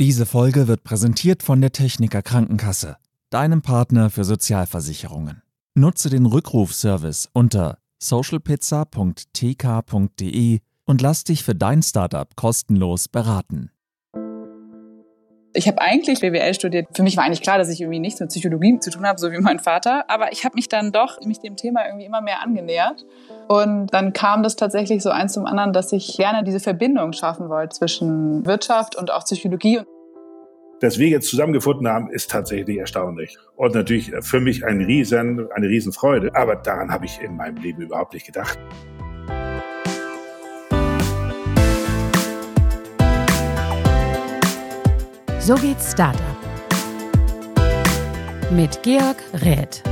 Diese Folge wird präsentiert von der Techniker Krankenkasse, deinem Partner für Sozialversicherungen. Nutze den Rückrufservice unter socialpizza.tk.de und lass dich für dein Startup kostenlos beraten. Ich habe eigentlich BWL studiert. Für mich war eigentlich klar, dass ich irgendwie nichts mit Psychologie zu tun habe, so wie mein Vater. Aber ich habe mich dann doch mich dem Thema irgendwie immer mehr angenähert. Und dann kam das tatsächlich so eins zum anderen, dass ich gerne diese Verbindung schaffen wollte zwischen Wirtschaft und auch Psychologie. Dass wir jetzt zusammengefunden haben, ist tatsächlich erstaunlich. Und natürlich für mich ein Riesen, eine Riesenfreude. Aber daran habe ich in meinem Leben überhaupt nicht gedacht. So geht's Startup. Mit Georg Räth.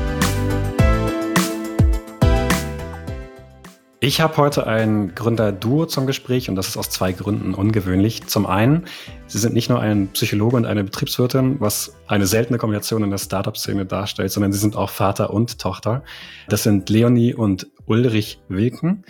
Ich habe heute ein Gründer-Duo zum Gespräch und das ist aus zwei Gründen ungewöhnlich. Zum einen, sie sind nicht nur ein Psychologe und eine Betriebswirtin, was eine seltene Kombination in der Startup-Szene darstellt, sondern sie sind auch Vater und Tochter. Das sind Leonie und Ulrich Wilken.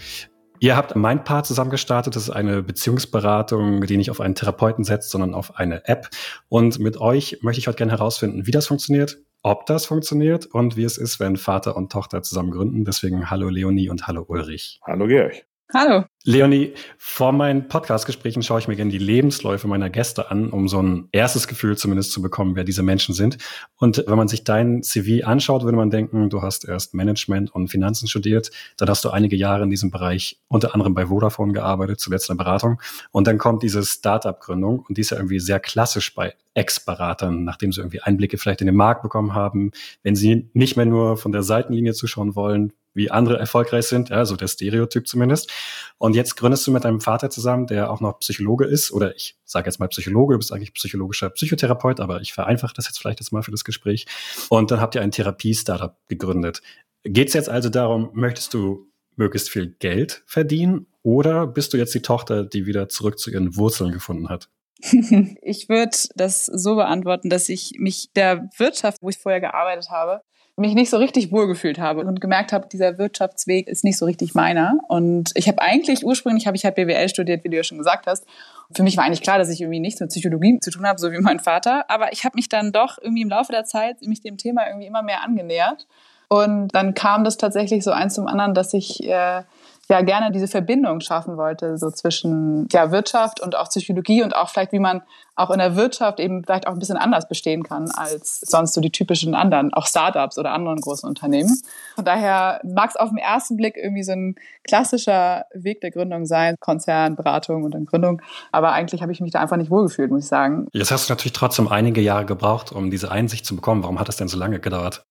Ihr habt mein Part zusammen gestartet. Das ist eine Beziehungsberatung, die nicht auf einen Therapeuten setzt, sondern auf eine App. Und mit euch möchte ich heute gerne herausfinden, wie das funktioniert, ob das funktioniert und wie es ist, wenn Vater und Tochter zusammen gründen. Deswegen hallo Leonie und hallo Ulrich. Hallo Georg. Hallo. Leonie, vor meinen Podcast-Gesprächen schaue ich mir gerne die Lebensläufe meiner Gäste an, um so ein erstes Gefühl zumindest zu bekommen, wer diese Menschen sind. Und wenn man sich dein CV anschaut, würde man denken, du hast erst Management und Finanzen studiert, dann hast du einige Jahre in diesem Bereich unter anderem bei Vodafone gearbeitet, zuletzt in der Beratung. Und dann kommt diese Startup-Gründung und die ist ja irgendwie sehr klassisch bei Ex-Beratern, nachdem sie irgendwie Einblicke vielleicht in den Markt bekommen haben, wenn sie nicht mehr nur von der Seitenlinie zuschauen wollen, wie andere erfolgreich sind, ja, so der Stereotyp zumindest. Und jetzt gründest du mit deinem Vater zusammen, der auch noch Psychologe ist, oder ich sage jetzt mal Psychologe, du bist eigentlich psychologischer Psychotherapeut, aber ich vereinfache das jetzt vielleicht jetzt mal für das Gespräch. Und dann habt ihr ein Therapie-Startup gegründet. Geht es jetzt also darum, möchtest du möglichst viel Geld verdienen oder bist du jetzt die Tochter, die wieder zurück zu ihren Wurzeln gefunden hat? Ich würde das so beantworten, dass ich mich der Wirtschaft, wo ich vorher gearbeitet habe, mich nicht so richtig wohlgefühlt habe und gemerkt habe, dieser Wirtschaftsweg ist nicht so richtig meiner. Und ich habe eigentlich, ursprünglich habe ich halt BWL studiert, wie du ja schon gesagt hast. Für mich war eigentlich klar, dass ich irgendwie nichts mit Psychologie zu tun habe, so wie mein Vater. Aber ich habe mich dann doch irgendwie im Laufe der Zeit mich dem Thema irgendwie immer mehr angenähert. Und dann kam das tatsächlich so eins zum anderen, dass ich äh, ja gerne diese Verbindung schaffen wollte, so zwischen ja, Wirtschaft und auch Psychologie und auch vielleicht, wie man auch in der Wirtschaft eben vielleicht auch ein bisschen anders bestehen kann als sonst so die typischen anderen, auch Startups oder anderen großen Unternehmen. Von daher mag es auf den ersten Blick irgendwie so ein klassischer Weg der Gründung sein, Konzern, Beratung und dann Gründung. Aber eigentlich habe ich mich da einfach nicht wohlgefühlt, muss ich sagen. Jetzt hast du natürlich trotzdem einige Jahre gebraucht, um diese Einsicht zu bekommen. Warum hat es denn so lange gedauert?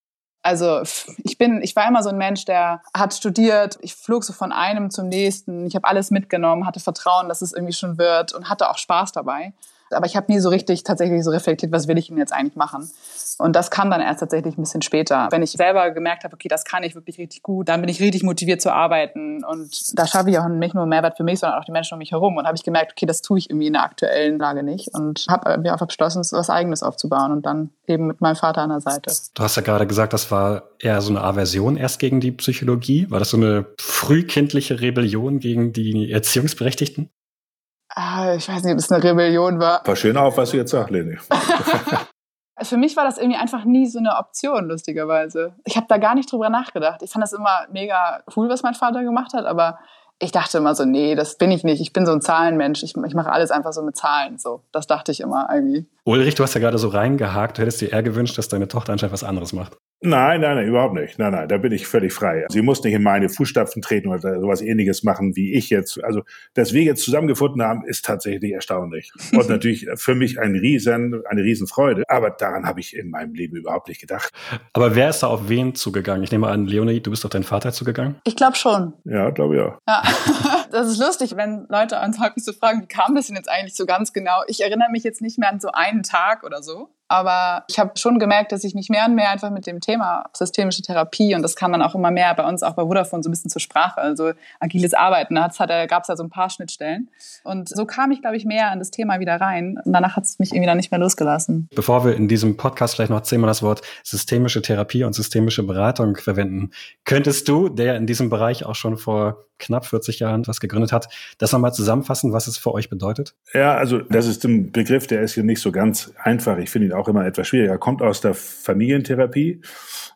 Also ich bin, ich war immer so ein Mensch, der hat studiert. Ich flog so von einem zum nächsten. Ich habe alles mitgenommen, hatte Vertrauen, dass es irgendwie schon wird und hatte auch Spaß dabei. Aber ich habe nie so richtig tatsächlich so reflektiert, was will ich denn jetzt eigentlich machen. Und das kam dann erst tatsächlich ein bisschen später. Wenn ich selber gemerkt habe, okay, das kann ich wirklich richtig gut, dann bin ich richtig motiviert zu arbeiten. Und da schaffe ich auch nicht nur Mehrwert für mich, sondern auch die Menschen um mich herum. Und habe ich gemerkt, okay, das tue ich irgendwie in der aktuellen Lage nicht. Und habe mir einfach beschlossen, was Eigenes aufzubauen. Und dann eben mit meinem Vater an der Seite. Du hast ja gerade gesagt, das war eher so eine Aversion erst gegen die Psychologie. War das so eine frühkindliche Rebellion gegen die Erziehungsberechtigten? Ah, ich weiß nicht, ob es eine Rebellion war. War schön auf, was du jetzt sagst, Leni. Für mich war das irgendwie einfach nie so eine Option, lustigerweise. Ich habe da gar nicht drüber nachgedacht. Ich fand das immer mega cool, was mein Vater gemacht hat, aber ich dachte immer so, nee, das bin ich nicht. Ich bin so ein Zahlenmensch. Ich, ich mache alles einfach so mit Zahlen. So, das dachte ich immer irgendwie. Ulrich, du hast ja gerade so reingehakt. Du hättest dir eher gewünscht, dass deine Tochter anscheinend was anderes macht. Nein, nein, nein, überhaupt nicht. Nein, nein, da bin ich völlig frei. Sie muss nicht in meine Fußstapfen treten oder sowas ähnliches machen wie ich jetzt. Also, dass wir jetzt zusammengefunden haben, ist tatsächlich erstaunlich. Und natürlich für mich ein Riesen, eine Riesenfreude. Aber daran habe ich in meinem Leben überhaupt nicht gedacht. Aber wer ist da auf wen zugegangen? Ich nehme an, Leonie, du bist auf deinen Vater zugegangen? Ich glaube schon. Ja, glaube ja. Ja. das ist lustig, wenn Leute uns häufig so fragen, wie kam das denn jetzt eigentlich so ganz genau? Ich erinnere mich jetzt nicht mehr an so einen Tag oder so. Aber ich habe schon gemerkt, dass ich mich mehr und mehr einfach mit dem Thema systemische Therapie und das kam dann auch immer mehr bei uns auch bei Vodafone so ein bisschen zur Sprache. Also agiles Arbeiten, da gab es ja so ein paar Schnittstellen. Und so kam ich, glaube ich, mehr an das Thema wieder rein. Und danach hat es mich irgendwie dann nicht mehr losgelassen. Bevor wir in diesem Podcast vielleicht noch zehnmal das Wort systemische Therapie und systemische Beratung verwenden, könntest du, der in diesem Bereich auch schon vor knapp 40 Jahren was gegründet hat, das nochmal zusammenfassen, was es für euch bedeutet? Ja, also das ist ein Begriff, der ist hier nicht so ganz einfach. Ich finde ihn auch immer etwas schwieriger. Er kommt aus der Familientherapie.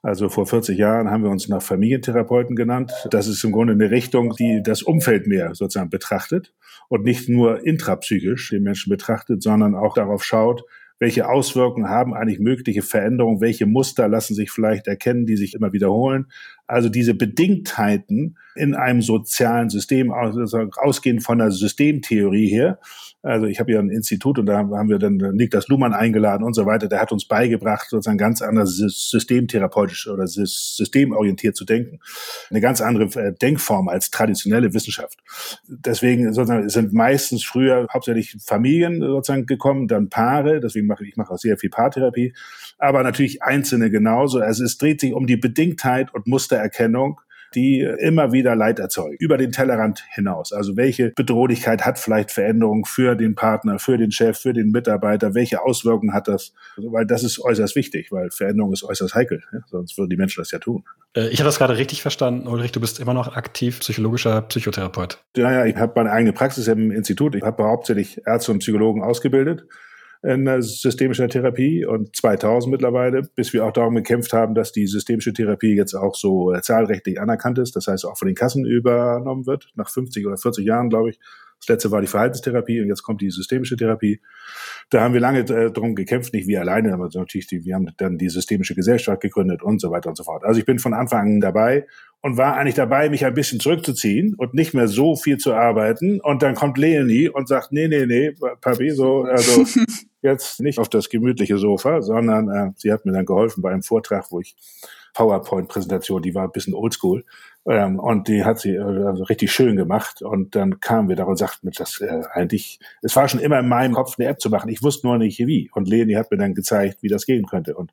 Also vor 40 Jahren haben wir uns nach Familientherapeuten genannt. Das ist im Grunde eine Richtung, die das Umfeld mehr sozusagen betrachtet und nicht nur intrapsychisch den Menschen betrachtet, sondern auch darauf schaut, welche Auswirkungen haben eigentlich mögliche Veränderungen, welche Muster lassen sich vielleicht erkennen, die sich immer wiederholen. Also diese Bedingtheiten in einem sozialen System, also ausgehend von der Systemtheorie her, also ich habe ja ein Institut und da haben wir dann Niklas Luhmann eingeladen und so weiter. Der hat uns beigebracht, sozusagen ganz anders systemtherapeutisch oder systemorientiert zu denken. Eine ganz andere äh, Denkform als traditionelle Wissenschaft. Deswegen sozusagen sind meistens früher hauptsächlich Familien sozusagen gekommen, dann Paare. Deswegen mache ich mache auch sehr viel Paartherapie. Aber natürlich Einzelne genauso. Also es dreht sich um die Bedingtheit und Mustererkennung die immer wieder Leid erzeugen, über den Tellerrand hinaus. Also welche Bedrohlichkeit hat vielleicht Veränderung für den Partner, für den Chef, für den Mitarbeiter? Welche Auswirkungen hat das? Also, weil das ist äußerst wichtig, weil Veränderung ist äußerst heikel. Ja? Sonst würden die Menschen das ja tun. Äh, ich habe das gerade richtig verstanden, Ulrich. Du bist immer noch aktiv psychologischer Psychotherapeut. Ja, ja, ich habe meine eigene Praxis im Institut. Ich habe hauptsächlich Ärzte und Psychologen ausgebildet in systemischer Therapie und 2000 mittlerweile, bis wir auch darum gekämpft haben, dass die systemische Therapie jetzt auch so äh, zahlrechtlich anerkannt ist, das heißt auch von den Kassen übernommen wird, nach 50 oder 40 Jahren, glaube ich. Das letzte war die Verhaltenstherapie und jetzt kommt die systemische Therapie. Da haben wir lange äh, darum gekämpft, nicht wir alleine, aber natürlich, die, wir haben dann die systemische Gesellschaft gegründet und so weiter und so fort. Also ich bin von Anfang an dabei und war eigentlich dabei, mich ein bisschen zurückzuziehen und nicht mehr so viel zu arbeiten. Und dann kommt Leonie und sagt, nee, nee, nee, Papi, so, also jetzt nicht auf das gemütliche Sofa, sondern äh, sie hat mir dann geholfen bei einem Vortrag, wo ich PowerPoint-Präsentation, die war ein bisschen oldschool. Ähm, und die hat sie äh, richtig schön gemacht. Und dann kamen wir da und sagten, das äh, eigentlich, es war schon immer in meinem Kopf, eine App zu machen. Ich wusste nur nicht wie. Und Leni hat mir dann gezeigt, wie das gehen könnte. Und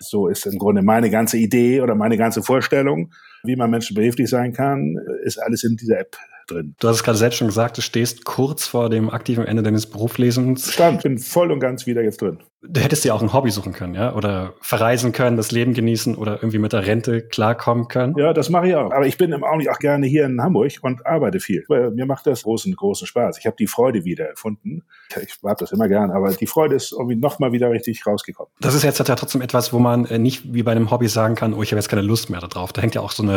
so ist im Grunde meine ganze Idee oder meine ganze Vorstellung, wie man Menschen behilflich sein kann, ist alles in dieser App drin. Du hast es gerade selbst schon gesagt, du stehst kurz vor dem aktiven Ende deines Berufslesens. Stand, bin voll und ganz wieder jetzt drin. Du hättest ja auch ein Hobby suchen können, ja? Oder verreisen können, das Leben genießen oder irgendwie mit der Rente klarkommen können. Ja, das mache ich auch. Aber ich bin im Augenblick auch gerne hier in Hamburg und arbeite viel. Weil mir macht das großen, großen Spaß. Ich habe die Freude wieder erfunden. Ich habe das immer gern, aber die Freude ist irgendwie nochmal wieder richtig rausgekommen. Das ist jetzt ja trotzdem etwas, wo man äh, nicht wie bei einem Hobby sagen kann, oh, ich habe jetzt keine Lust mehr darauf. Da hängt ja auch so eine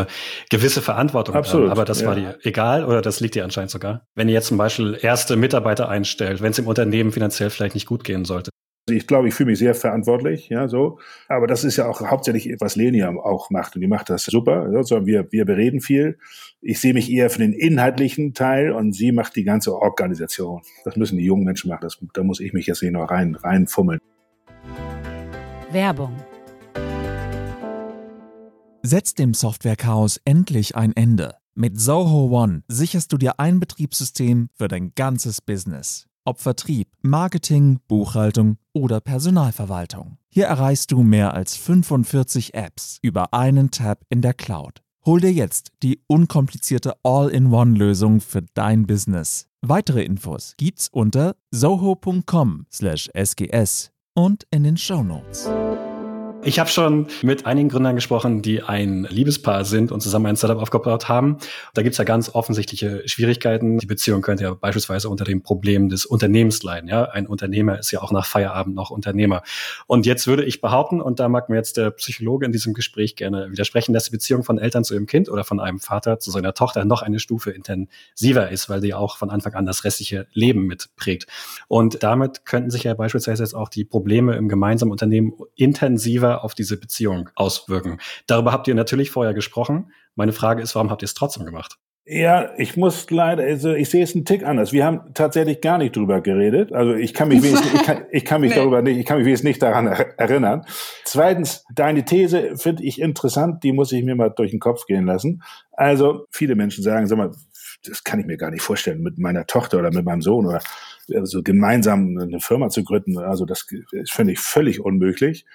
gewisse Verantwortung Absolut, dran. Aber das ja. war dir egal oder das liegt dir anscheinend sogar. Wenn ihr jetzt zum Beispiel erste Mitarbeiter einstellt, wenn es im Unternehmen finanziell vielleicht nicht gut gehen sollte, also ich glaube, ich fühle mich sehr verantwortlich, ja, so. Aber das ist ja auch hauptsächlich, was Lenia auch macht. Und die macht das super. Also wir, wir bereden viel. Ich sehe mich eher für den inhaltlichen Teil und sie macht die ganze Organisation. Das müssen die jungen Menschen machen. Das, da muss ich mich jetzt nicht noch rein, reinfummeln. Werbung. Setzt dem Softwarechaos endlich ein Ende. Mit Zoho One sicherst du dir ein Betriebssystem für dein ganzes Business. Ob Vertrieb, Marketing, Buchhaltung oder Personalverwaltung. Hier erreichst du mehr als 45 Apps über einen Tab in der Cloud. Hol dir jetzt die unkomplizierte All-in-One-Lösung für dein Business. Weitere Infos gibt's unter soho.com/sgs und in den Show Notes. Ich habe schon mit einigen Gründern gesprochen, die ein Liebespaar sind und zusammen ein Startup aufgebaut haben. Da gibt's ja ganz offensichtliche Schwierigkeiten. Die Beziehung könnte ja beispielsweise unter dem Problem des Unternehmens leiden. Ja, ein Unternehmer ist ja auch nach Feierabend noch Unternehmer. Und jetzt würde ich behaupten, und da mag mir jetzt der Psychologe in diesem Gespräch gerne widersprechen, dass die Beziehung von Eltern zu ihrem Kind oder von einem Vater zu seiner Tochter noch eine Stufe intensiver ist, weil sie auch von Anfang an das restliche Leben mitprägt. Und damit könnten sich ja beispielsweise jetzt auch die Probleme im gemeinsamen Unternehmen intensiver auf diese Beziehung auswirken. Darüber habt ihr natürlich vorher gesprochen. Meine Frage ist, warum habt ihr es trotzdem gemacht? Ja, ich muss leider, also ich sehe es einen Tick anders. Wir haben tatsächlich gar nicht drüber geredet. Also ich kann mich wenigstens, ich kann, ich kann mich nee. darüber nicht, ich kann mich wenigstens nicht daran erinnern. Zweitens, deine These finde ich interessant, die muss ich mir mal durch den Kopf gehen lassen. Also viele Menschen sagen, sag mal, das kann ich mir gar nicht vorstellen, mit meiner Tochter oder mit meinem Sohn oder so also gemeinsam eine Firma zu gründen. Also das finde ich völlig unmöglich.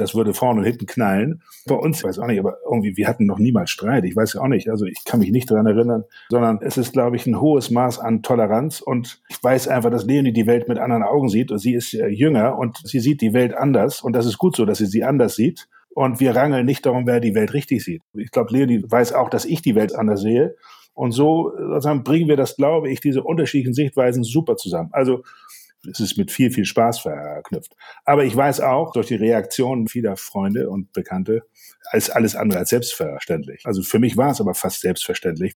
Das würde vorne und hinten knallen. Bei uns, ich weiß auch nicht, aber irgendwie, wir hatten noch niemals Streit. Ich weiß auch nicht. Also ich kann mich nicht daran erinnern, sondern es ist, glaube ich, ein hohes Maß an Toleranz. Und ich weiß einfach, dass Leonie die Welt mit anderen Augen sieht. Und sie ist äh, jünger und sie sieht die Welt anders. Und das ist gut so, dass sie sie anders sieht. Und wir rangeln nicht darum, wer die Welt richtig sieht. Ich glaube, Leonie weiß auch, dass ich die Welt anders sehe. Und so sozusagen bringen wir das, glaube ich, diese unterschiedlichen Sichtweisen super zusammen. Also es ist mit viel, viel Spaß verknüpft. Aber ich weiß auch durch die Reaktionen vieler Freunde und Bekannte, als alles andere als selbstverständlich. Also für mich war es aber fast selbstverständlich.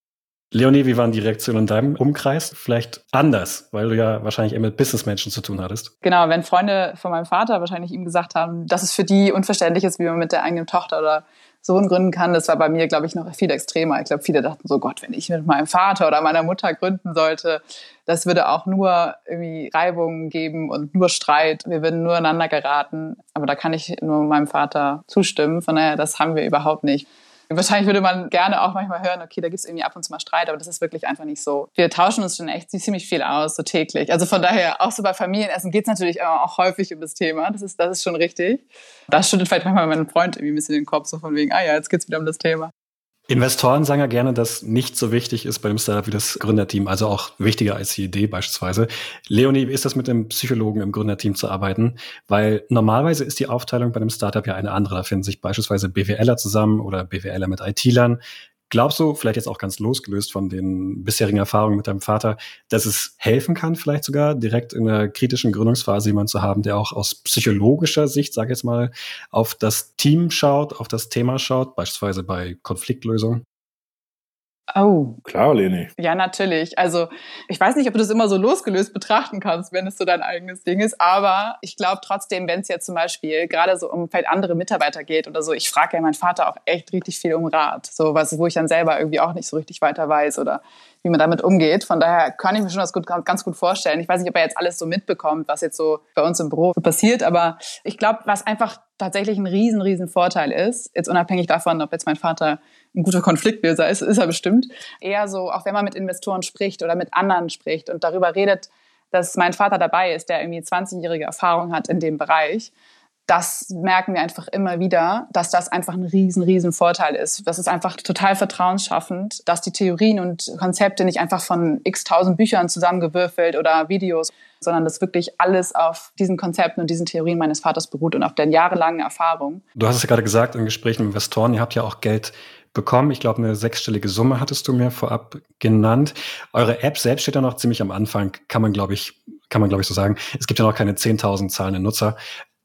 Leonie, wie waren die Reaktionen in deinem Umkreis? Vielleicht anders, weil du ja wahrscheinlich eher mit Businessmenschen zu tun hattest. Genau, wenn Freunde von meinem Vater wahrscheinlich ihm gesagt haben, dass es für die unverständlich ist, wie man mit der eigenen Tochter oder Sohn gründen kann, das war bei mir, glaube ich, noch viel extremer. Ich glaube, viele dachten so, Gott, wenn ich mit meinem Vater oder meiner Mutter gründen sollte, das würde auch nur irgendwie Reibungen geben und nur Streit. Wir würden nur einander geraten. Aber da kann ich nur meinem Vater zustimmen. Von daher, das haben wir überhaupt nicht. Wahrscheinlich würde man gerne auch manchmal hören, okay, da gibt es irgendwie ab und zu mal Streit, aber das ist wirklich einfach nicht so. Wir tauschen uns schon echt ziemlich viel aus, so täglich. Also von daher, auch so bei Familienessen geht es natürlich auch häufig um das Thema. Das ist, das ist schon richtig. Das schüttelt vielleicht manchmal meinen Freund irgendwie ein bisschen den Kopf, so von wegen, ah ja, jetzt geht es wieder um das Thema. Investoren sagen ja gerne, dass nicht so wichtig ist bei dem Startup wie das Gründerteam, also auch wichtiger als die Idee beispielsweise. Leonie, wie ist das mit dem Psychologen im Gründerteam zu arbeiten? Weil normalerweise ist die Aufteilung bei einem Startup ja eine andere. Da finden sich beispielsweise BWLer zusammen oder BWLer mit IT-Lern. Glaubst du, vielleicht jetzt auch ganz losgelöst von den bisherigen Erfahrungen mit deinem Vater, dass es helfen kann, vielleicht sogar direkt in der kritischen Gründungsphase jemanden zu haben, der auch aus psychologischer Sicht, sag ich jetzt mal, auf das Team schaut, auf das Thema schaut, beispielsweise bei Konfliktlösung? Oh. Klar, Leni. Ja, natürlich. Also ich weiß nicht, ob du das immer so losgelöst betrachten kannst, wenn es so dein eigenes Ding ist, aber ich glaube trotzdem, wenn es jetzt zum Beispiel gerade so um vielleicht andere Mitarbeiter geht oder so, ich frage ja meinen Vater auch echt richtig viel um Rat, so was, wo ich dann selber irgendwie auch nicht so richtig weiter weiß oder wie man damit umgeht. Von daher kann ich mir schon das gut, ganz gut vorstellen. Ich weiß nicht, ob er jetzt alles so mitbekommt, was jetzt so bei uns im Büro passiert, aber ich glaube, was einfach tatsächlich ein riesen, riesen Vorteil ist, jetzt unabhängig davon, ob jetzt mein Vater ein guter Konfliktlöser ist, ist er bestimmt, eher so, auch wenn man mit Investoren spricht oder mit anderen spricht und darüber redet, dass mein Vater dabei ist, der irgendwie 20-jährige Erfahrung hat in dem Bereich das merken wir einfach immer wieder, dass das einfach ein riesen, riesen Vorteil ist. Das ist einfach total vertrauensschaffend, dass die Theorien und Konzepte nicht einfach von x tausend Büchern zusammengewürfelt oder Videos, sondern dass wirklich alles auf diesen Konzepten und diesen Theorien meines Vaters beruht und auf der jahrelangen Erfahrung. Du hast es ja gerade gesagt in Gesprächen mit Investoren, ihr habt ja auch Geld bekommen. Ich glaube, eine sechsstellige Summe hattest du mir vorab genannt. Eure App selbst steht ja noch ziemlich am Anfang, kann man, glaube ich, kann man, glaube ich, so sagen. Es gibt ja noch keine 10.000 zahlenden Nutzer.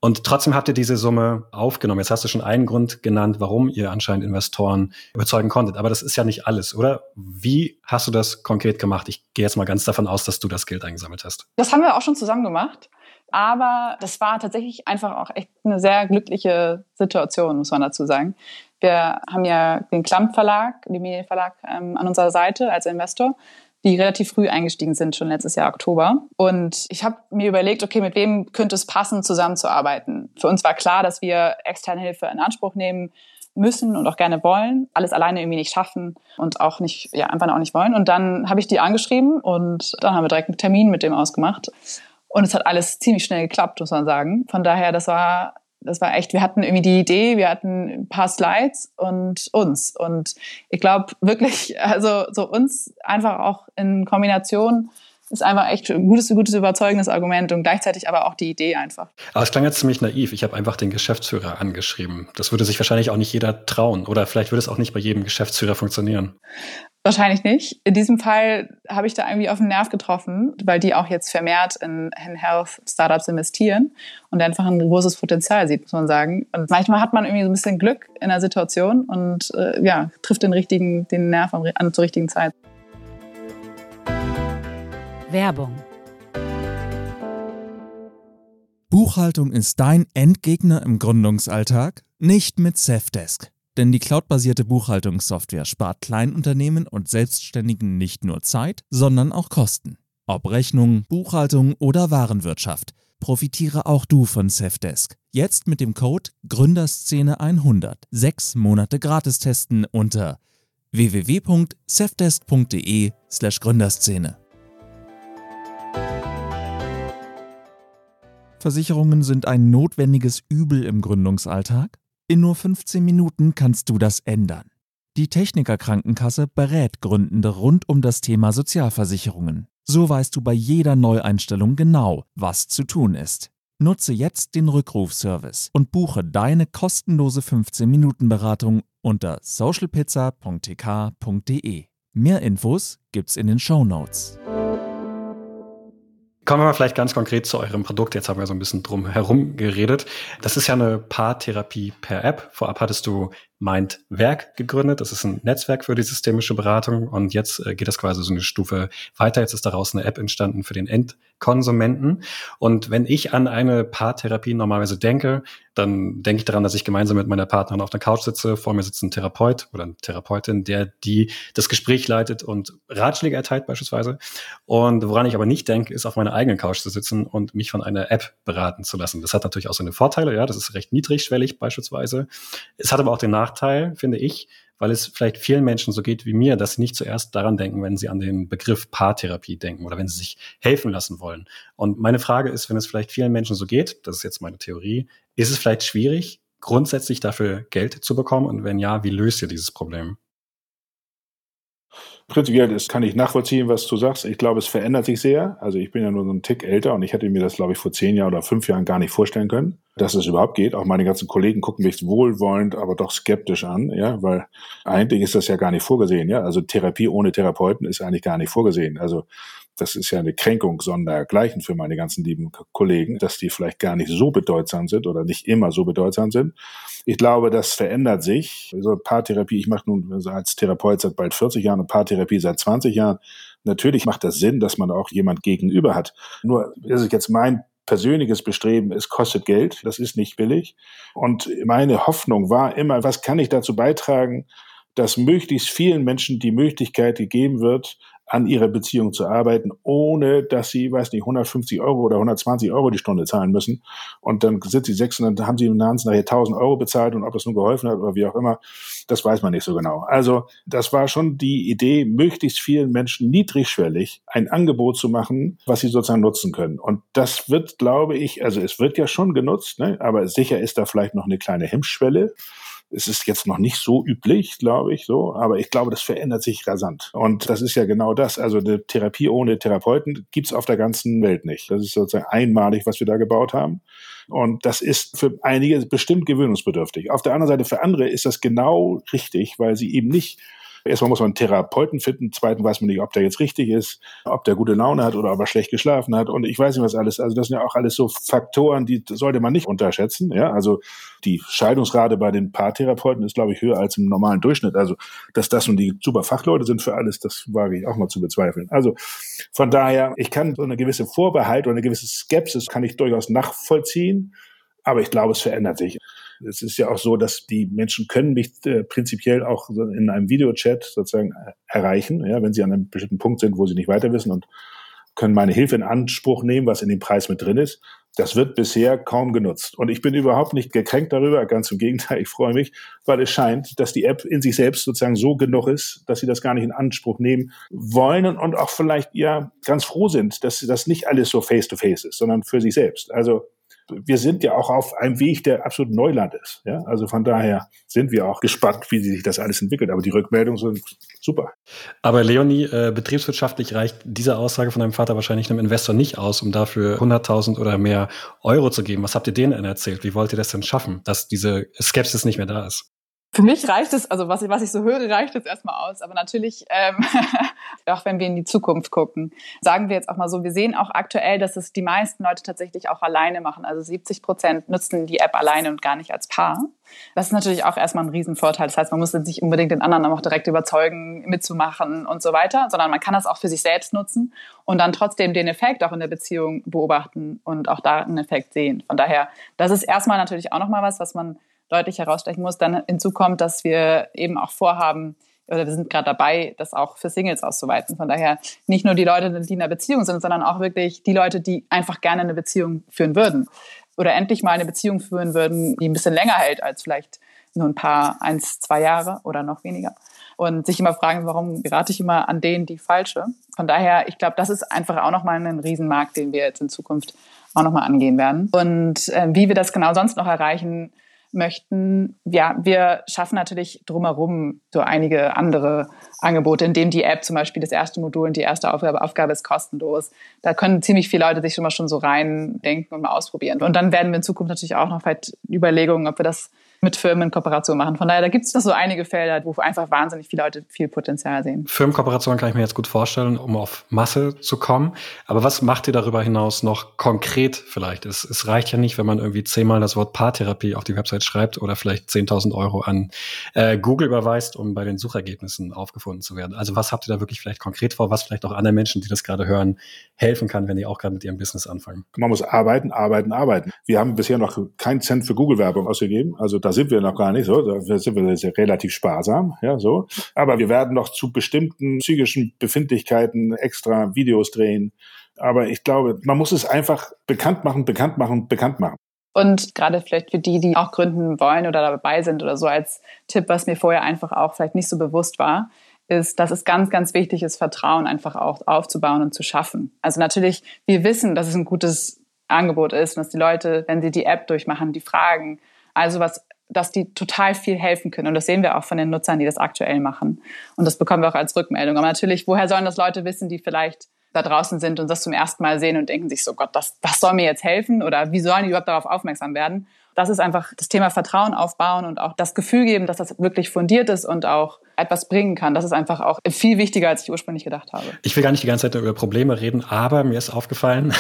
Und trotzdem habt ihr diese Summe aufgenommen. Jetzt hast du schon einen Grund genannt, warum ihr anscheinend Investoren überzeugen konntet. Aber das ist ja nicht alles, oder? Wie hast du das konkret gemacht? Ich gehe jetzt mal ganz davon aus, dass du das Geld eingesammelt hast. Das haben wir auch schon zusammen gemacht. Aber das war tatsächlich einfach auch echt eine sehr glückliche Situation, muss man dazu sagen. Wir haben ja den Klamp Verlag, den Medienverlag ähm, an unserer Seite als Investor die relativ früh eingestiegen sind, schon letztes Jahr Oktober. Und ich habe mir überlegt, okay, mit wem könnte es passen, zusammenzuarbeiten? Für uns war klar, dass wir externe Hilfe in Anspruch nehmen müssen und auch gerne wollen, alles alleine irgendwie nicht schaffen und auch nicht, ja, einfach auch nicht wollen. Und dann habe ich die angeschrieben und dann haben wir direkt einen Termin mit dem ausgemacht. Und es hat alles ziemlich schnell geklappt, muss man sagen. Von daher, das war das war echt, wir hatten irgendwie die Idee, wir hatten ein paar Slides und uns. Und ich glaube wirklich, also so uns einfach auch in Kombination ist einfach echt ein gutes, gutes überzeugendes Argument und gleichzeitig aber auch die Idee einfach. Aber es klang jetzt ziemlich naiv. Ich habe einfach den Geschäftsführer angeschrieben. Das würde sich wahrscheinlich auch nicht jeder trauen oder vielleicht würde es auch nicht bei jedem Geschäftsführer funktionieren. Wahrscheinlich nicht. In diesem Fall habe ich da irgendwie auf den Nerv getroffen, weil die auch jetzt vermehrt in, in Health Startups investieren und einfach ein großes Potenzial sieht, muss man sagen. Und manchmal hat man irgendwie so ein bisschen Glück in der Situation und äh, ja, trifft den richtigen, den Nerv an, an zur richtigen Zeit. Werbung. Buchhaltung ist dein Endgegner im Gründungsalltag? Nicht mit Safdesk. Denn die cloudbasierte Buchhaltungssoftware spart Kleinunternehmen und Selbstständigen nicht nur Zeit, sondern auch Kosten. Ob Rechnung, Buchhaltung oder Warenwirtschaft, profitiere auch du von Safdesk. Jetzt mit dem Code Gründerszene100 sechs Monate gratis testen unter www.safdesk.de/gründerszene. Versicherungen sind ein notwendiges Übel im Gründungsalltag? In nur 15 Minuten kannst du das ändern. Die Techniker Krankenkasse berät Gründende rund um das Thema Sozialversicherungen. So weißt du bei jeder Neueinstellung genau, was zu tun ist. Nutze jetzt den Rückrufservice und buche deine kostenlose 15-Minuten-Beratung unter socialpizza.tk.de. Mehr Infos gibt's in den Show Notes. Kommen wir mal vielleicht ganz konkret zu eurem Produkt. Jetzt haben wir so ein bisschen drum herum geredet. Das ist ja eine Paartherapie per App. Vorab hattest du Mindwerk gegründet. Das ist ein Netzwerk für die systemische Beratung. Und jetzt äh, geht das quasi so eine Stufe weiter. Jetzt ist daraus eine App entstanden für den Endkonsumenten. Und wenn ich an eine Paartherapie normalerweise denke, dann denke ich daran, dass ich gemeinsam mit meiner Partnerin auf der Couch sitze. Vor mir sitzt ein Therapeut oder eine Therapeutin, der die das Gespräch leitet und Ratschläge erteilt beispielsweise. Und woran ich aber nicht denke, ist auf meiner eigenen Couch zu sitzen und mich von einer App beraten zu lassen. Das hat natürlich auch seine Vorteile. Ja, das ist recht niedrigschwellig beispielsweise. Es hat aber auch den Nachteil, Nachteil, finde ich, weil es vielleicht vielen Menschen so geht wie mir, dass sie nicht zuerst daran denken, wenn sie an den Begriff Paartherapie denken oder wenn sie sich helfen lassen wollen. Und meine Frage ist, wenn es vielleicht vielen Menschen so geht, das ist jetzt meine Theorie, ist es vielleicht schwierig, grundsätzlich dafür Geld zu bekommen? Und wenn ja, wie löst ihr dieses Problem? Prinzipiell das kann ich nachvollziehen, was du sagst. Ich glaube, es verändert sich sehr. Also ich bin ja nur so ein Tick älter und ich hätte mir das, glaube ich, vor zehn Jahren oder fünf Jahren gar nicht vorstellen können, dass es überhaupt geht. Auch meine ganzen Kollegen gucken mich wohlwollend, aber doch skeptisch an, ja, weil eigentlich ist das ja gar nicht vorgesehen, ja. Also Therapie ohne Therapeuten ist eigentlich gar nicht vorgesehen. Also das ist ja eine Kränkung sondergleichen für meine ganzen lieben Kollegen, dass die vielleicht gar nicht so bedeutsam sind oder nicht immer so bedeutsam sind. Ich glaube, das verändert sich. So Paartherapie, ich mache nun als Therapeut seit bald 40 Jahren und Paartherapie seit 20 Jahren. Natürlich macht das Sinn, dass man auch jemand gegenüber hat. Nur ist es jetzt mein persönliches Bestreben, es kostet Geld, das ist nicht billig. Und meine Hoffnung war immer, was kann ich dazu beitragen, dass möglichst vielen Menschen die Möglichkeit gegeben wird, an ihrer Beziehung zu arbeiten, ohne dass sie, weiß nicht, 150 Euro oder 120 Euro die Stunde zahlen müssen. Und dann sind sie sechs und dann haben sie im Nahen nachher 1000 Euro bezahlt und ob das nun geholfen hat oder wie auch immer, das weiß man nicht so genau. Also das war schon die Idee, möglichst vielen Menschen niedrigschwellig ein Angebot zu machen, was sie sozusagen nutzen können. Und das wird, glaube ich, also es wird ja schon genutzt, ne? aber sicher ist da vielleicht noch eine kleine Hemmschwelle. Es ist jetzt noch nicht so üblich, glaube ich, so, aber ich glaube, das verändert sich rasant. Und das ist ja genau das. Also eine Therapie ohne Therapeuten gibt's auf der ganzen Welt nicht. Das ist sozusagen einmalig, was wir da gebaut haben. Und das ist für einige bestimmt gewöhnungsbedürftig. Auf der anderen Seite für andere ist das genau richtig, weil sie eben nicht Erstmal muss man einen Therapeuten finden, zweitens weiß man nicht, ob der jetzt richtig ist, ob der gute Laune hat oder ob er schlecht geschlafen hat und ich weiß nicht was alles. Also das sind ja auch alles so Faktoren, die sollte man nicht unterschätzen. Ja, also die Scheidungsrate bei den Paartherapeuten ist, glaube ich, höher als im normalen Durchschnitt. Also dass das und die super Fachleute sind für alles, das wage ich auch mal zu bezweifeln. Also von daher, ich kann so eine gewisse Vorbehalt oder eine gewisse Skepsis kann ich durchaus nachvollziehen, aber ich glaube, es verändert sich. Es ist ja auch so, dass die Menschen können mich äh, prinzipiell auch in einem Videochat sozusagen äh, erreichen, ja, wenn sie an einem bestimmten Punkt sind, wo sie nicht weiter wissen und können meine Hilfe in Anspruch nehmen, was in dem Preis mit drin ist. Das wird bisher kaum genutzt. Und ich bin überhaupt nicht gekränkt darüber, ganz im Gegenteil, ich freue mich, weil es scheint, dass die App in sich selbst sozusagen so genug ist, dass sie das gar nicht in Anspruch nehmen wollen und auch vielleicht ja ganz froh sind, dass das nicht alles so face-to-face -face ist, sondern für sich selbst. Also wir sind ja auch auf einem Weg, der absolut Neuland ist. Ja? Also von daher sind wir auch gespannt, wie sich das alles entwickelt. Aber die Rückmeldungen sind super. Aber Leonie, äh, betriebswirtschaftlich reicht diese Aussage von deinem Vater wahrscheinlich einem Investor nicht aus, um dafür 100.000 oder mehr Euro zu geben. Was habt ihr denen erzählt? Wie wollt ihr das denn schaffen, dass diese Skepsis nicht mehr da ist? Für mich reicht es, also was ich, was ich so höre, reicht es erstmal aus. Aber natürlich, ähm, auch wenn wir in die Zukunft gucken, sagen wir jetzt auch mal so, wir sehen auch aktuell, dass es die meisten Leute tatsächlich auch alleine machen. Also 70 Prozent nutzen die App alleine und gar nicht als Paar. Das ist natürlich auch erstmal ein Riesenvorteil. Das heißt, man muss nicht unbedingt den anderen auch direkt überzeugen, mitzumachen und so weiter, sondern man kann das auch für sich selbst nutzen und dann trotzdem den Effekt auch in der Beziehung beobachten und auch da einen Effekt sehen. Von daher, das ist erstmal natürlich auch nochmal was, was man deutlich herausstechen muss. Dann hinzukommt, dass wir eben auch vorhaben, oder wir sind gerade dabei, das auch für Singles auszuweiten. Von daher nicht nur die Leute, die in einer Beziehung sind, sondern auch wirklich die Leute, die einfach gerne eine Beziehung führen würden. Oder endlich mal eine Beziehung führen würden, die ein bisschen länger hält als vielleicht nur ein paar, eins, zwei Jahre oder noch weniger. Und sich immer fragen, warum gerate ich immer an denen die falsche. Von daher, ich glaube, das ist einfach auch nochmal ein Riesenmarkt, den wir jetzt in Zukunft auch nochmal angehen werden. Und äh, wie wir das genau sonst noch erreichen, möchten. Ja, wir schaffen natürlich drumherum so einige andere Angebote, in dem die App zum Beispiel das erste Modul und die erste Aufgabe, Aufgabe ist kostenlos. Da können ziemlich viele Leute sich schon mal schon so reindenken und mal ausprobieren. Und dann werden wir in Zukunft natürlich auch noch vielleicht Überlegungen, ob wir das mit Firmen Kooperation machen. Von daher, da gibt es noch so einige Felder, wo einfach wahnsinnig viele Leute viel Potenzial sehen. Firmenkooperation kann ich mir jetzt gut vorstellen, um auf Masse zu kommen. Aber was macht ihr darüber hinaus noch konkret vielleicht? Es, es reicht ja nicht, wenn man irgendwie zehnmal das Wort Paartherapie auf die Website schreibt oder vielleicht 10.000 Euro an äh, Google überweist, um bei den Suchergebnissen aufgefunden zu werden. Also was habt ihr da wirklich vielleicht konkret vor, was vielleicht auch anderen Menschen, die das gerade hören, helfen kann, wenn die auch gerade mit ihrem Business anfangen? Man muss arbeiten, arbeiten, arbeiten. Wir haben bisher noch keinen Cent für Google-Werbung ausgegeben. Also da sind wir noch gar nicht so, da sind wir relativ sparsam, ja, so. Aber wir werden noch zu bestimmten psychischen Befindlichkeiten extra Videos drehen. Aber ich glaube, man muss es einfach bekannt machen, bekannt machen, bekannt machen. Und gerade vielleicht für die, die auch gründen wollen oder dabei sind oder so als Tipp, was mir vorher einfach auch vielleicht nicht so bewusst war, ist, dass es ganz, ganz wichtig ist, Vertrauen einfach auch aufzubauen und zu schaffen. Also natürlich, wir wissen, dass es ein gutes Angebot ist und dass die Leute, wenn sie die App durchmachen, die fragen, also was dass die total viel helfen können. Und das sehen wir auch von den Nutzern, die das aktuell machen. Und das bekommen wir auch als Rückmeldung. Aber natürlich, woher sollen das Leute wissen, die vielleicht da draußen sind und das zum ersten Mal sehen und denken sich so, Gott, das, das soll mir jetzt helfen? Oder wie sollen die überhaupt darauf aufmerksam werden? Das ist einfach das Thema Vertrauen aufbauen und auch das Gefühl geben, dass das wirklich fundiert ist und auch etwas bringen kann. Das ist einfach auch viel wichtiger, als ich ursprünglich gedacht habe. Ich will gar nicht die ganze Zeit über Probleme reden, aber mir ist aufgefallen,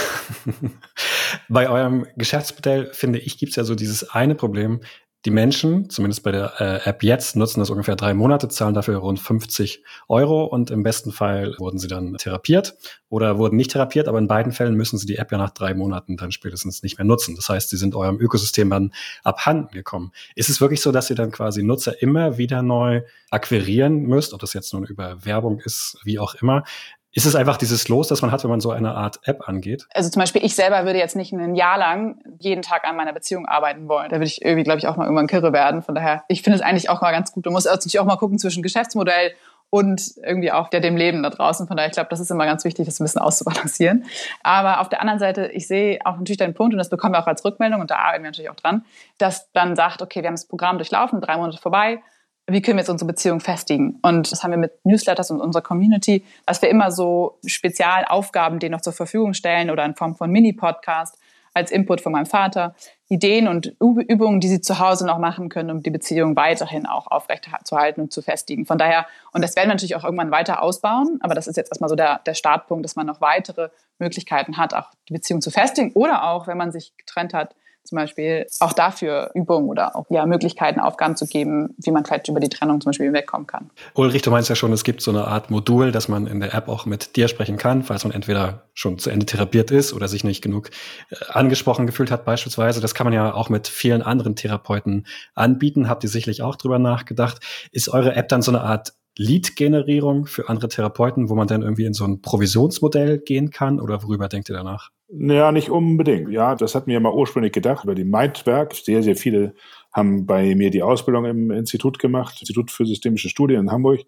bei eurem Geschäftsmodell, finde ich, gibt es ja so dieses eine Problem, die Menschen, zumindest bei der äh, App jetzt, nutzen das ungefähr drei Monate, zahlen dafür rund 50 Euro und im besten Fall wurden sie dann therapiert oder wurden nicht therapiert, aber in beiden Fällen müssen sie die App ja nach drei Monaten dann spätestens nicht mehr nutzen. Das heißt, sie sind eurem Ökosystem dann abhanden gekommen. Ist es wirklich so, dass ihr dann quasi Nutzer immer wieder neu akquirieren müsst, ob das jetzt nun über Werbung ist, wie auch immer, ist es einfach dieses Los, das man hat, wenn man so eine Art App angeht? Also zum Beispiel, ich selber würde jetzt nicht ein Jahr lang jeden Tag an meiner Beziehung arbeiten wollen. Da würde ich irgendwie, glaube ich, auch mal irgendwann kirre werden. Von daher, ich finde es eigentlich auch mal ganz gut. Du musst natürlich auch mal gucken zwischen Geschäftsmodell und irgendwie auch der dem Leben da draußen. Von daher, ich glaube, das ist immer ganz wichtig, das ein bisschen auszubalancieren. Aber auf der anderen Seite, ich sehe auch natürlich deinen Punkt und das bekommen wir auch als Rückmeldung und da arbeiten wir natürlich auch dran, dass dann sagt, okay, wir haben das Programm durchlaufen, drei Monate vorbei wie können wir jetzt unsere Beziehung festigen? Und das haben wir mit Newsletters und unserer Community, dass wir immer so Spezialaufgaben denen noch zur Verfügung stellen oder in Form von Mini-Podcast als Input von meinem Vater, Ideen und Übungen, die sie zu Hause noch machen können, um die Beziehung weiterhin auch aufrechtzuerhalten und zu festigen. Von daher, und das werden wir natürlich auch irgendwann weiter ausbauen, aber das ist jetzt erstmal so der, der Startpunkt, dass man noch weitere Möglichkeiten hat, auch die Beziehung zu festigen oder auch, wenn man sich getrennt hat, zum Beispiel auch dafür Übungen oder auch ja, Möglichkeiten, Aufgaben zu geben, wie man vielleicht über die Trennung zum Beispiel wegkommen kann. Ulrich, du meinst ja schon, es gibt so eine Art Modul, dass man in der App auch mit dir sprechen kann, falls man entweder schon zu Ende therapiert ist oder sich nicht genug äh, angesprochen gefühlt hat beispielsweise. Das kann man ja auch mit vielen anderen Therapeuten anbieten. Habt ihr sicherlich auch drüber nachgedacht? Ist eure App dann so eine Art Lead-Generierung für andere Therapeuten, wo man dann irgendwie in so ein Provisionsmodell gehen kann oder worüber denkt ihr danach? Ja, nicht unbedingt. Ja, das hatten wir mal ursprünglich gedacht über die Mindwerk. Sehr, sehr viele haben bei mir die Ausbildung im Institut gemacht, Institut für systemische Studien in Hamburg,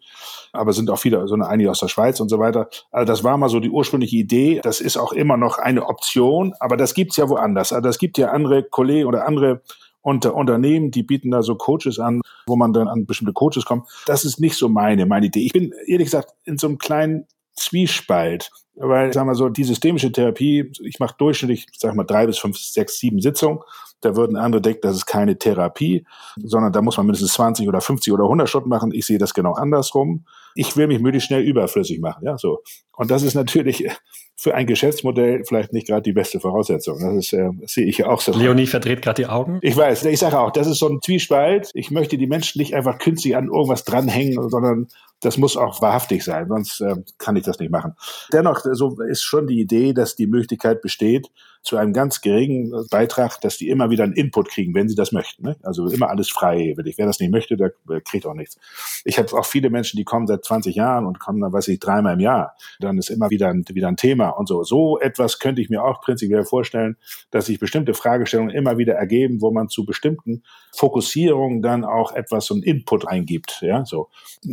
aber sind auch viele, so einige aus der Schweiz und so weiter. Also das war mal so die ursprüngliche Idee. Das ist auch immer noch eine Option, aber das gibt's ja woanders. Also es gibt ja andere Kollegen oder andere unter Unternehmen, die bieten da so Coaches an, wo man dann an bestimmte Coaches kommt. Das ist nicht so meine, meine Idee. Ich bin ehrlich gesagt in so einem kleinen Zwiespalt, weil, sagen wir so, die systemische Therapie, ich mache durchschnittlich, sag mal, drei bis fünf, sechs, sieben Sitzungen. Da würden andere denken, das ist keine Therapie, sondern da muss man mindestens 20 oder 50 oder 100 Stunden machen. Ich sehe das genau andersrum. Ich will mich möglichst schnell überflüssig machen, ja, so. Und das ist natürlich für ein Geschäftsmodell vielleicht nicht gerade die beste Voraussetzung. Das, ist, äh, das sehe ich ja auch so. Leonie verdreht gerade die Augen. Ich weiß, ich sage auch, das ist so ein Zwiespalt. Ich möchte die Menschen nicht einfach künstlich an irgendwas dranhängen, sondern das muss auch wahrhaftig sein, sonst äh, kann ich das nicht machen. Dennoch, so ist schon die Idee, dass die Möglichkeit besteht, zu einem ganz geringen Beitrag, dass die immer wieder einen Input kriegen, wenn sie das möchten. Ne? Also immer alles freiwillig. Wer das nicht möchte, der kriegt auch nichts. Ich habe auch viele Menschen, die kommen seit 20 Jahren und kommen dann, weiß ich, dreimal im Jahr. Dann ist immer wieder ein, wieder ein Thema und so. So etwas könnte ich mir auch prinzipiell vorstellen, dass sich bestimmte Fragestellungen immer wieder ergeben, wo man zu bestimmten Fokussierungen dann auch etwas so einen Input eingibt. Ja, so.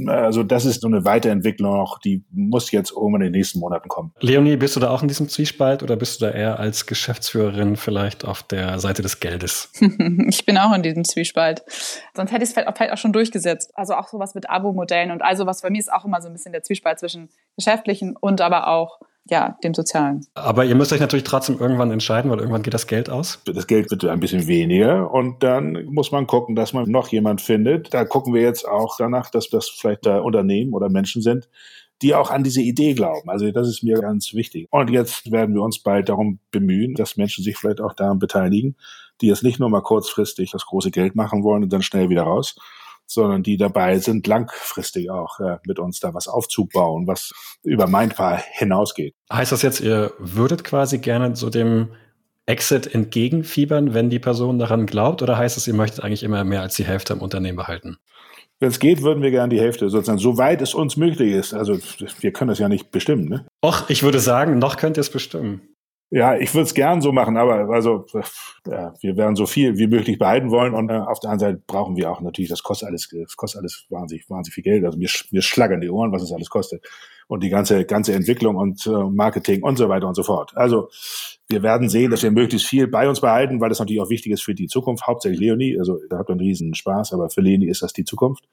Also das ist so eine Weiterentwicklung noch, die muss jetzt irgendwann in den nächsten Monaten kommen. Leonie, bist du da auch in diesem Zwiespalt oder bist du da eher als Geschäftsführerin vielleicht auf der Seite des Geldes? ich bin auch in diesem Zwiespalt. Sonst hätte ich es vielleicht auch, vielleicht auch schon durchgesetzt. Also auch sowas mit Abo-Modellen und also was bei mir ist auch immer so ein bisschen der Zwiespalt zwischen geschäftlichen und aber auch ja, dem Sozialen. Aber ihr müsst euch natürlich trotzdem irgendwann entscheiden, weil irgendwann geht das Geld aus. Das Geld wird ein bisschen weniger und dann muss man gucken, dass man noch jemand findet. Da gucken wir jetzt auch danach, dass das vielleicht da Unternehmen oder Menschen sind, die auch an diese Idee glauben. Also das ist mir ganz wichtig. Und jetzt werden wir uns bald darum bemühen, dass Menschen sich vielleicht auch daran beteiligen, die jetzt nicht nur mal kurzfristig das große Geld machen wollen und dann schnell wieder raus, sondern die dabei sind, langfristig auch äh, mit uns da was aufzubauen, was über Mindbar hinausgeht. Heißt das jetzt, ihr würdet quasi gerne so dem Exit entgegenfiebern, wenn die Person daran glaubt, oder heißt es, ihr möchtet eigentlich immer mehr als die Hälfte im Unternehmen behalten? Wenn es geht, würden wir gerne die Hälfte sozusagen, soweit es uns möglich ist. Also wir können das ja nicht bestimmen. Ne? Och, ich würde sagen, noch könnt ihr es bestimmen. Ja, ich würde es gern so machen, aber also ja, wir werden so viel wie möglich behalten wollen und äh, auf der anderen Seite brauchen wir auch natürlich, das kostet alles, das kostet alles wahnsinnig, wahnsinnig viel Geld. Also mir, mir schlagern die Ohren, was es alles kostet und die ganze ganze Entwicklung und äh, Marketing und so weiter und so fort. Also wir werden sehen, dass wir möglichst viel bei uns behalten, weil das natürlich auch wichtig ist für die Zukunft. Hauptsächlich Leonie, also da hat man einen riesen Spaß, aber für Leonie ist das die Zukunft.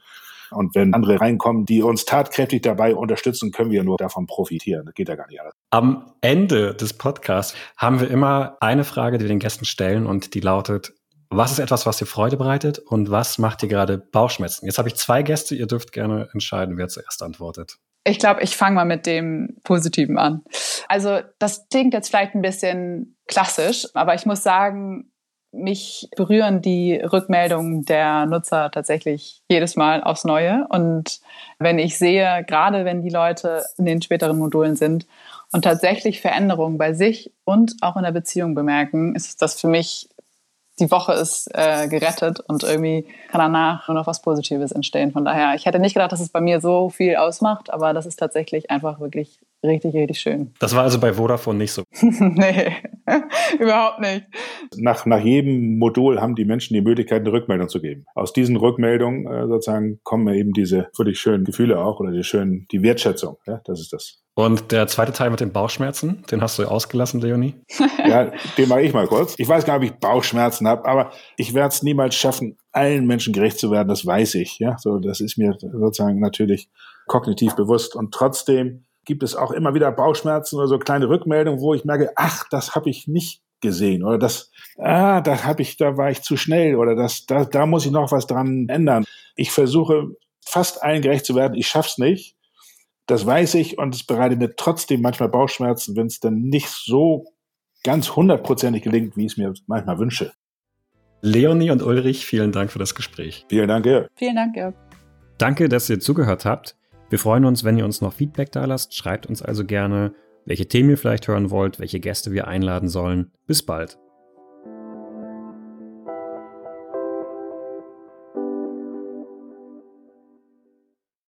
Und wenn andere reinkommen, die uns tatkräftig dabei unterstützen, können wir nur davon profitieren. Das geht ja gar nicht alles. Am Ende des Podcasts haben wir immer eine Frage, die wir den Gästen stellen und die lautet, was ist etwas, was dir Freude bereitet und was macht dir gerade Bauchschmerzen? Jetzt habe ich zwei Gäste, ihr dürft gerne entscheiden, wer zuerst antwortet. Ich glaube, ich fange mal mit dem Positiven an. Also das klingt jetzt vielleicht ein bisschen klassisch, aber ich muss sagen, mich berühren die Rückmeldungen der Nutzer tatsächlich jedes Mal aufs Neue. Und wenn ich sehe, gerade wenn die Leute in den späteren Modulen sind und tatsächlich Veränderungen bei sich und auch in der Beziehung bemerken, ist das für mich die Woche ist äh, gerettet und irgendwie kann danach nur noch was Positives entstehen. Von daher, ich hätte nicht gedacht, dass es bei mir so viel ausmacht, aber das ist tatsächlich einfach wirklich richtig, richtig schön. Das war also bei Vodafone nicht so. nee, überhaupt nicht. Nach, nach jedem Modul haben die Menschen die Möglichkeit, eine Rückmeldung zu geben. Aus diesen Rückmeldungen äh, sozusagen kommen eben diese wirklich schönen Gefühle auch oder die schönen, die Wertschätzung. Ja, das ist das. Und der zweite Teil mit den Bauchschmerzen, den hast du ausgelassen, Leonie? ja, den mache ich mal kurz. Ich weiß gar nicht, ob ich Bauchschmerzen habe, aber ich werde es niemals schaffen, allen Menschen gerecht zu werden, das weiß ich. Ja, so, das ist mir sozusagen natürlich kognitiv bewusst. Und trotzdem gibt es auch immer wieder Bauchschmerzen oder so kleine Rückmeldungen, wo ich merke, ach, das habe ich nicht gesehen oder das, ah, da habe ich, da war ich zu schnell oder das, da, da muss ich noch was dran ändern. Ich versuche fast allen gerecht zu werden. Ich schaff's nicht. Das weiß ich und es bereitet mir trotzdem manchmal Bauchschmerzen, wenn es dann nicht so ganz hundertprozentig gelingt, wie ich es mir manchmal wünsche. Leonie und Ulrich, vielen Dank für das Gespräch. Vielen Dank, Georg. Vielen Dank, Georg. Danke, dass ihr zugehört habt. Wir freuen uns, wenn ihr uns noch Feedback da lasst. Schreibt uns also gerne, welche Themen ihr vielleicht hören wollt, welche Gäste wir einladen sollen. Bis bald.